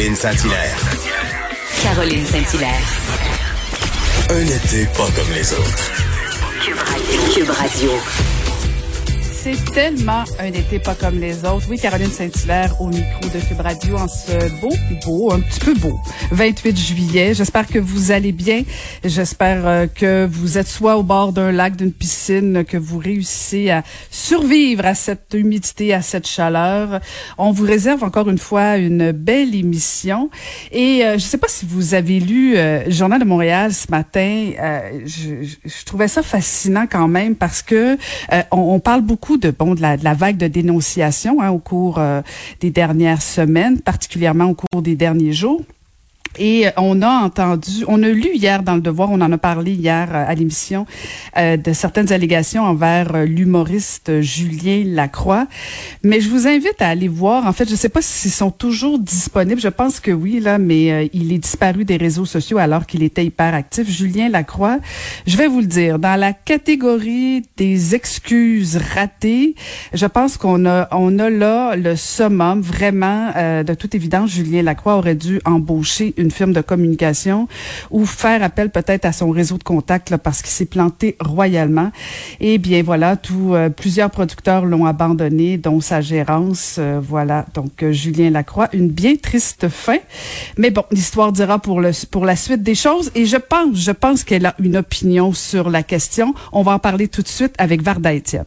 Caroline Saint-Hilaire. Caroline Saint-Hilaire. Un été pas comme les autres. Cube Radio. Cube Radio. C'est tellement un été pas comme les autres. Oui, Caroline Saint-Hilaire au micro de Cube Radio en ce beau, beau, un petit peu beau, 28 juillet. J'espère que vous allez bien. J'espère euh, que vous êtes soit au bord d'un lac, d'une piscine, que vous réussissez à survivre à cette humidité, à cette chaleur. On vous réserve encore une fois une belle émission. Et euh, je sais pas si vous avez lu euh, Journal de Montréal ce matin. Je, trouvais ça fascinant quand même parce que on parle beaucoup de bon de la, de la vague de dénonciation hein, au cours euh, des dernières semaines, particulièrement au cours des derniers jours. Et on a entendu, on a lu hier dans le Devoir, on en a parlé hier à l'émission, euh, de certaines allégations envers euh, l'humoriste Julien Lacroix. Mais je vous invite à aller voir. En fait, je ne sais pas s'ils sont toujours disponibles. Je pense que oui, là, mais euh, il est disparu des réseaux sociaux alors qu'il était hyper actif. Julien Lacroix, je vais vous le dire, dans la catégorie des excuses ratées, je pense qu'on a, on a là le summum. Vraiment, de toute évidence, Julien Lacroix aurait dû embaucher une firme de communication ou faire appel peut-être à son réseau de contacts parce qu'il s'est planté royalement. Et bien voilà, tout, euh, plusieurs producteurs l'ont abandonné, dont sa gérance. Euh, voilà, donc euh, Julien Lacroix, une bien triste fin. Mais bon, l'histoire dira pour, le, pour la suite des choses. Et je pense, je pense qu'elle a une opinion sur la question. On va en parler tout de suite avec Varda Étienne.